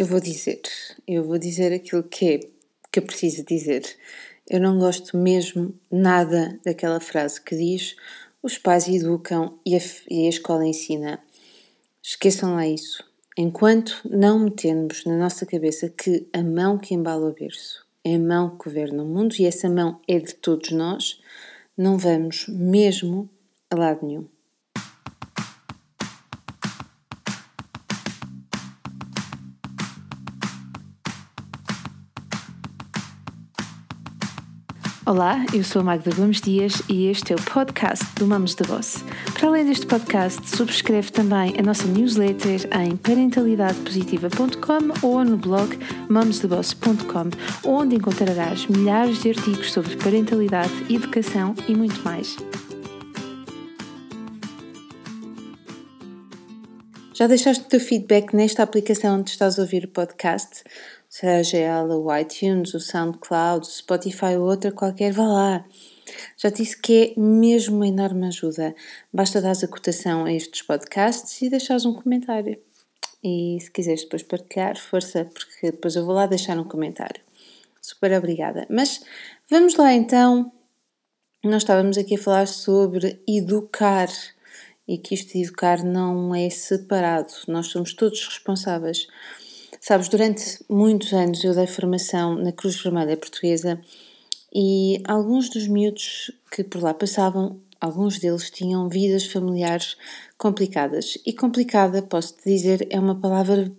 eu vou dizer, eu vou dizer aquilo que é que eu preciso dizer. Eu não gosto mesmo nada daquela frase que diz os pais educam e a, e a escola ensina. Esqueçam lá isso. Enquanto não metermos na nossa cabeça que a mão que embala o berço é a mão que governa o mundo e essa mão é de todos nós, não vamos mesmo a lado nenhum. Olá, eu sou a Magda Gomes Dias e este é o podcast do Mamos de Boss. Para além deste podcast, subscreve também a nossa newsletter em parentalidadepositiva.com ou no blog mamosdeboss.com, onde encontrarás milhares de artigos sobre parentalidade, educação e muito mais. Já deixaste o teu feedback nesta aplicação onde estás a ouvir o podcast? Seja ela o iTunes, o SoundCloud, o Spotify ou outra qualquer, vá lá. Já disse que é mesmo uma enorme ajuda. Basta dar a cotação a estes podcasts e deixares um comentário. E se quiseres depois partilhar, força, porque depois eu vou lá deixar um comentário. Super obrigada. Mas vamos lá então. Nós estávamos aqui a falar sobre educar e que isto de educar não é separado, nós somos todos responsáveis. Sabes, durante muitos anos eu dei formação na Cruz Vermelha Portuguesa e alguns dos miúdos que por lá passavam, alguns deles tinham vidas familiares complicadas. E complicada, posso te dizer, é uma palavra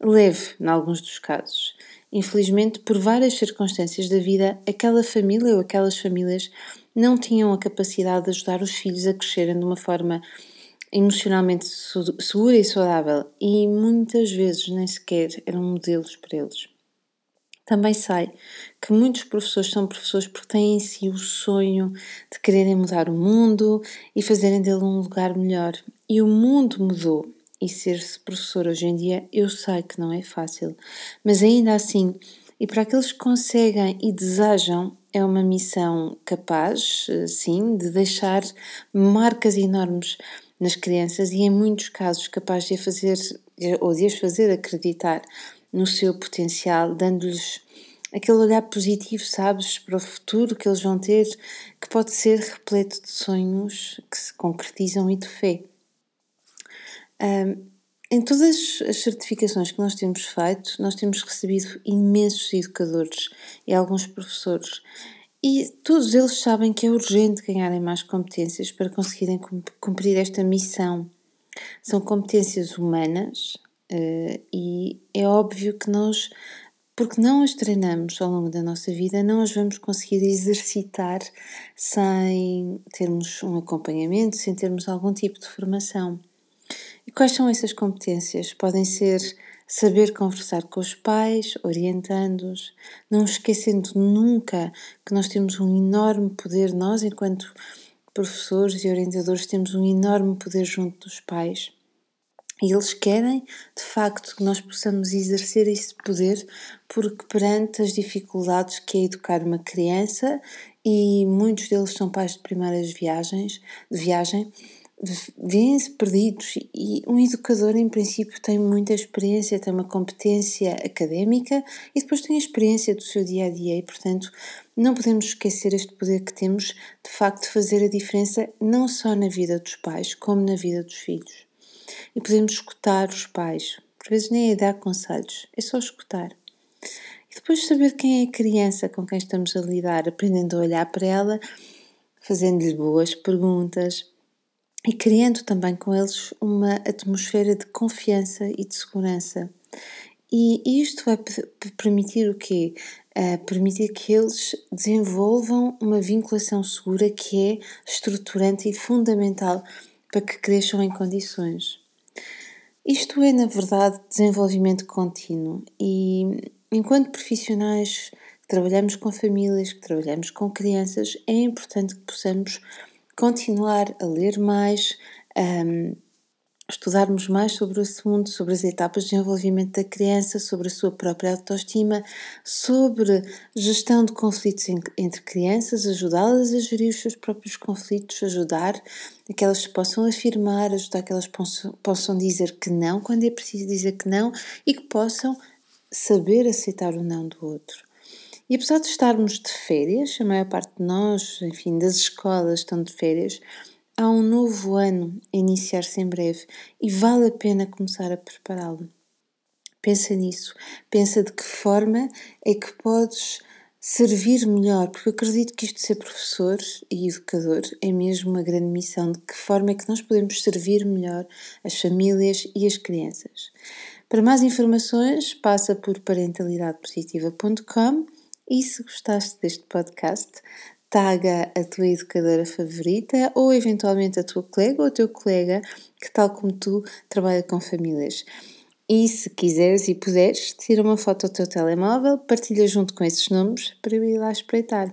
leve em alguns dos casos. Infelizmente, por várias circunstâncias da vida, aquela família ou aquelas famílias não tinham a capacidade de ajudar os filhos a crescerem de uma forma emocionalmente segura e saudável e muitas vezes nem sequer eram modelos para eles. Também sei que muitos professores são professores porque têm em si o sonho de quererem mudar o mundo e fazerem dele um lugar melhor. E o mundo mudou. E ser-se professor hoje em dia, eu sei que não é fácil, mas ainda assim, e para aqueles que conseguem e desejam, é uma missão capaz, eh, sim, de deixar marcas enormes nas crianças e, em muitos casos, capaz de, fazer, ou de as fazer acreditar no seu potencial, dando-lhes aquele olhar positivo, sabes, para o futuro que eles vão ter, que pode ser repleto de sonhos que se concretizam e de fé. Um, em todas as certificações que nós temos feito, nós temos recebido imensos educadores e alguns professores e todos eles sabem que é urgente ganharem mais competências para conseguirem cumprir esta missão. São competências humanas uh, e é óbvio que nós, porque não as treinamos ao longo da nossa vida, não as vamos conseguir exercitar sem termos um acompanhamento, sem termos algum tipo de formação. E quais são essas competências? Podem ser saber conversar com os pais, orientando-os, não esquecendo nunca que nós temos um enorme poder, nós, enquanto professores e orientadores, temos um enorme poder junto dos pais. E eles querem, de facto, que nós possamos exercer esse poder, porque perante as dificuldades que é educar uma criança, e muitos deles são pais de primeiras viagens, de viagem, vêem-se perdidos e um educador em princípio tem muita experiência, tem uma competência académica e depois tem a experiência do seu dia a dia e portanto não podemos esquecer este poder que temos de facto de fazer a diferença não só na vida dos pais como na vida dos filhos. E podemos escutar os pais, por vezes nem é dar conselhos, é só escutar. E depois saber quem é a criança com quem estamos a lidar, aprendendo a olhar para ela, fazendo-lhe boas perguntas, e criando também com eles uma atmosfera de confiança e de segurança. E isto vai permitir o quê? Uh, permitir que eles desenvolvam uma vinculação segura que é estruturante e fundamental para que cresçam em condições. Isto é, na verdade, desenvolvimento contínuo e enquanto profissionais que trabalhamos com famílias, que trabalhamos com crianças, é importante que possamos continuar a ler mais, um, estudarmos mais sobre o assunto, sobre as etapas de desenvolvimento da criança, sobre a sua própria autoestima, sobre gestão de conflitos entre crianças, ajudá-las a gerir os seus próprios conflitos, ajudar a que elas possam afirmar, ajudar a que elas possam dizer que não quando é preciso dizer que não e que possam saber aceitar o não do outro. E apesar de estarmos de férias, a maior parte de nós, enfim, das escolas estão de férias, Há um novo ano a iniciar-se em breve e vale a pena começar a prepará-lo. Pensa nisso, pensa de que forma é que podes servir melhor, porque eu acredito que isto de ser professor e educador é mesmo uma grande missão, de que forma é que nós podemos servir melhor as famílias e as crianças. Para mais informações, passa por parentalidadepositiva.com e se gostaste deste podcast, taga a tua educadora favorita ou eventualmente a tua colega ou o teu colega que, tal como tu, trabalha com famílias. E se quiseres e puderes, tira uma foto do teu telemóvel, partilha junto com esses nomes para eu ir lá espreitar.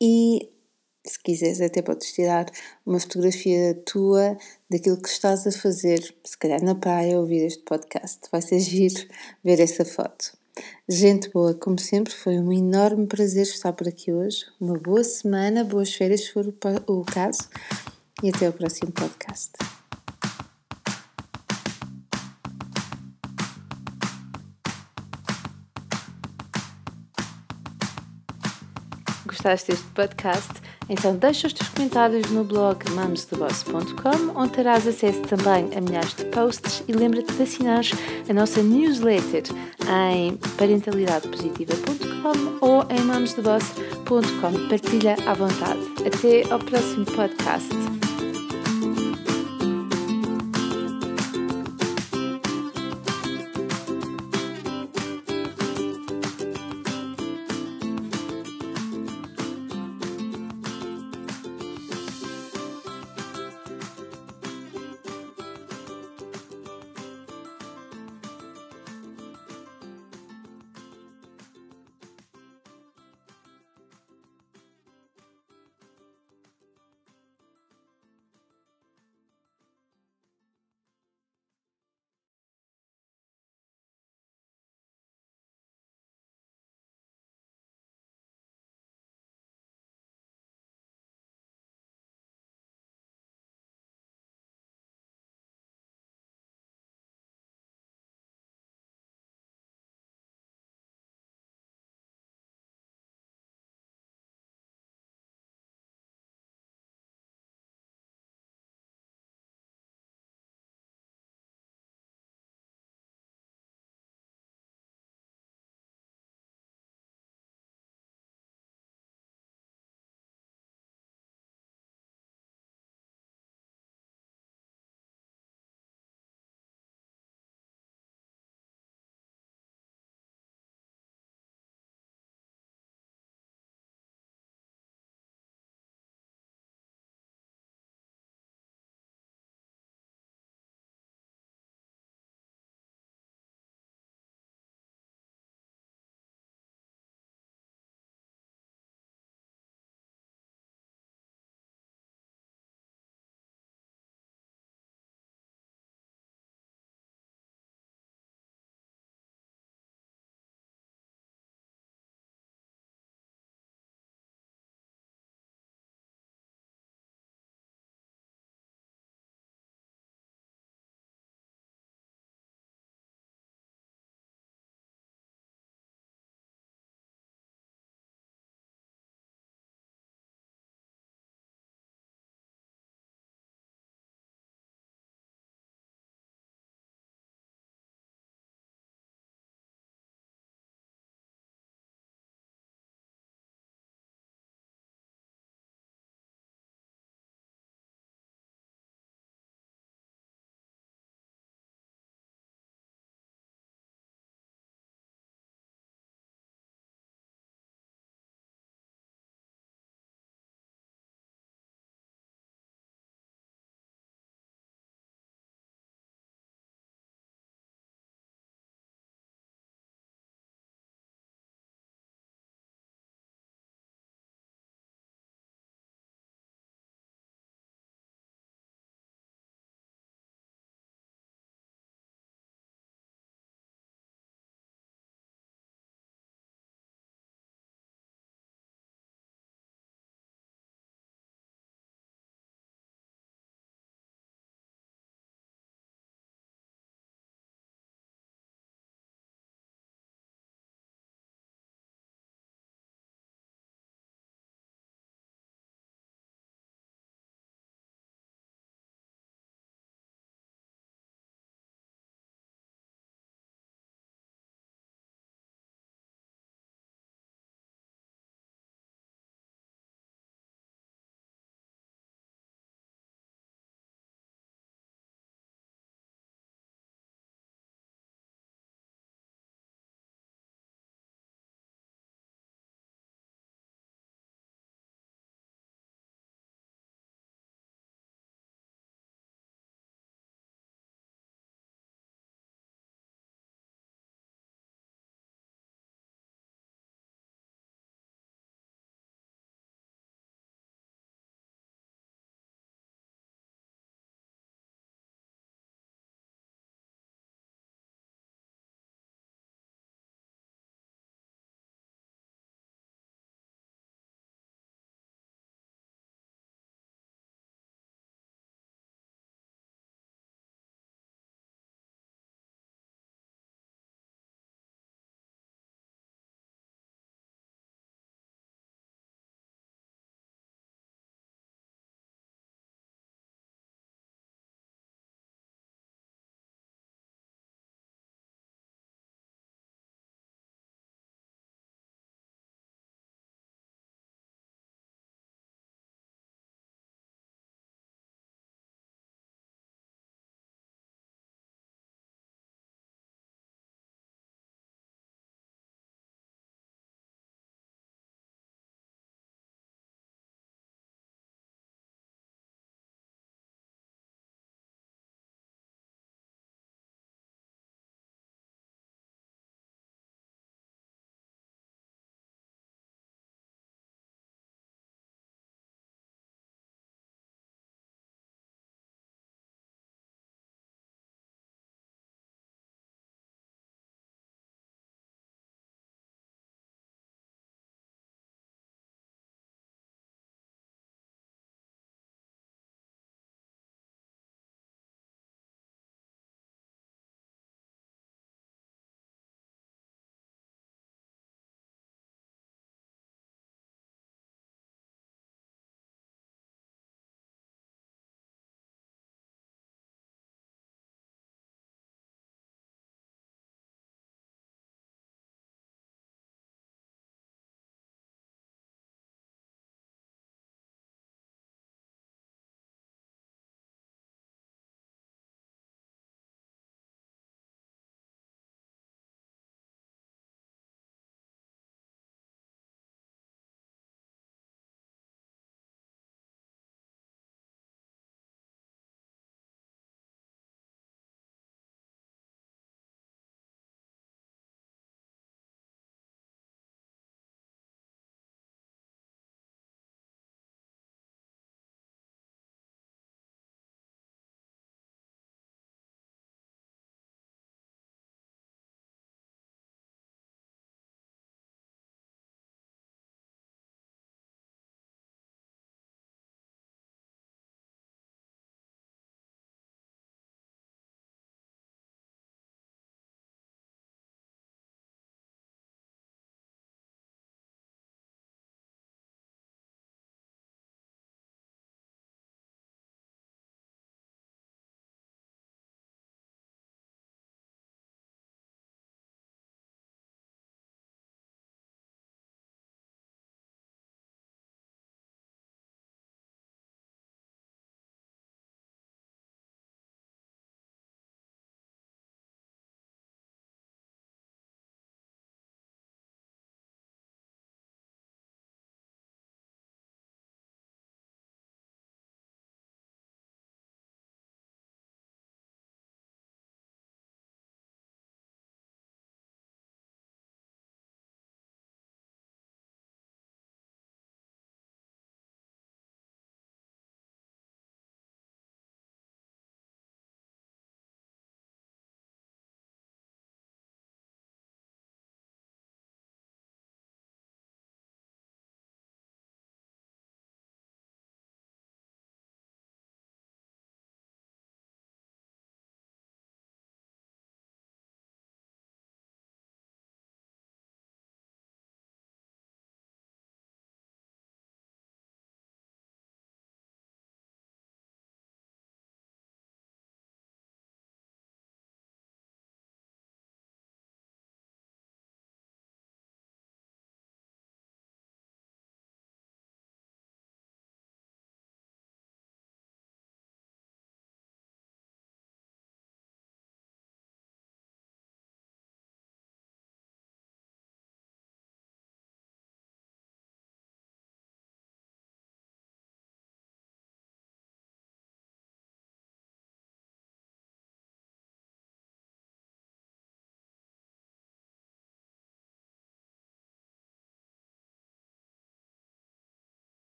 E se quiseres, até podes tirar uma fotografia tua daquilo que estás a fazer, se calhar na praia, ouvir este podcast. Vai ser giro ver essa foto. Gente boa, como sempre, foi um enorme prazer estar por aqui hoje. Uma boa semana, boas férias, se for o caso, e até o próximo podcast. Gostaste deste podcast? Então deixa os teus comentários no blog mamosdeboss.com, onde terás acesso também a milhares de posts e lembra-te de assinar a nossa newsletter em parentalidadepositiva.com ou em mamosdeboss.com. Partilha à vontade. Até ao próximo podcast.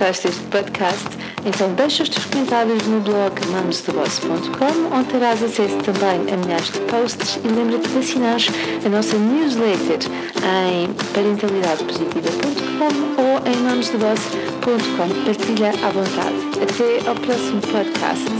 Gostaste deste podcast, então deixa os teus comentários no blog mamosdeboss.com, onde terás acesso também a milhares de posts e lembra-te de assinar a nossa newsletter em parentalidadepositiva.com ou em mamosdeboss.com. Partilha à vontade. Até ao próximo podcast.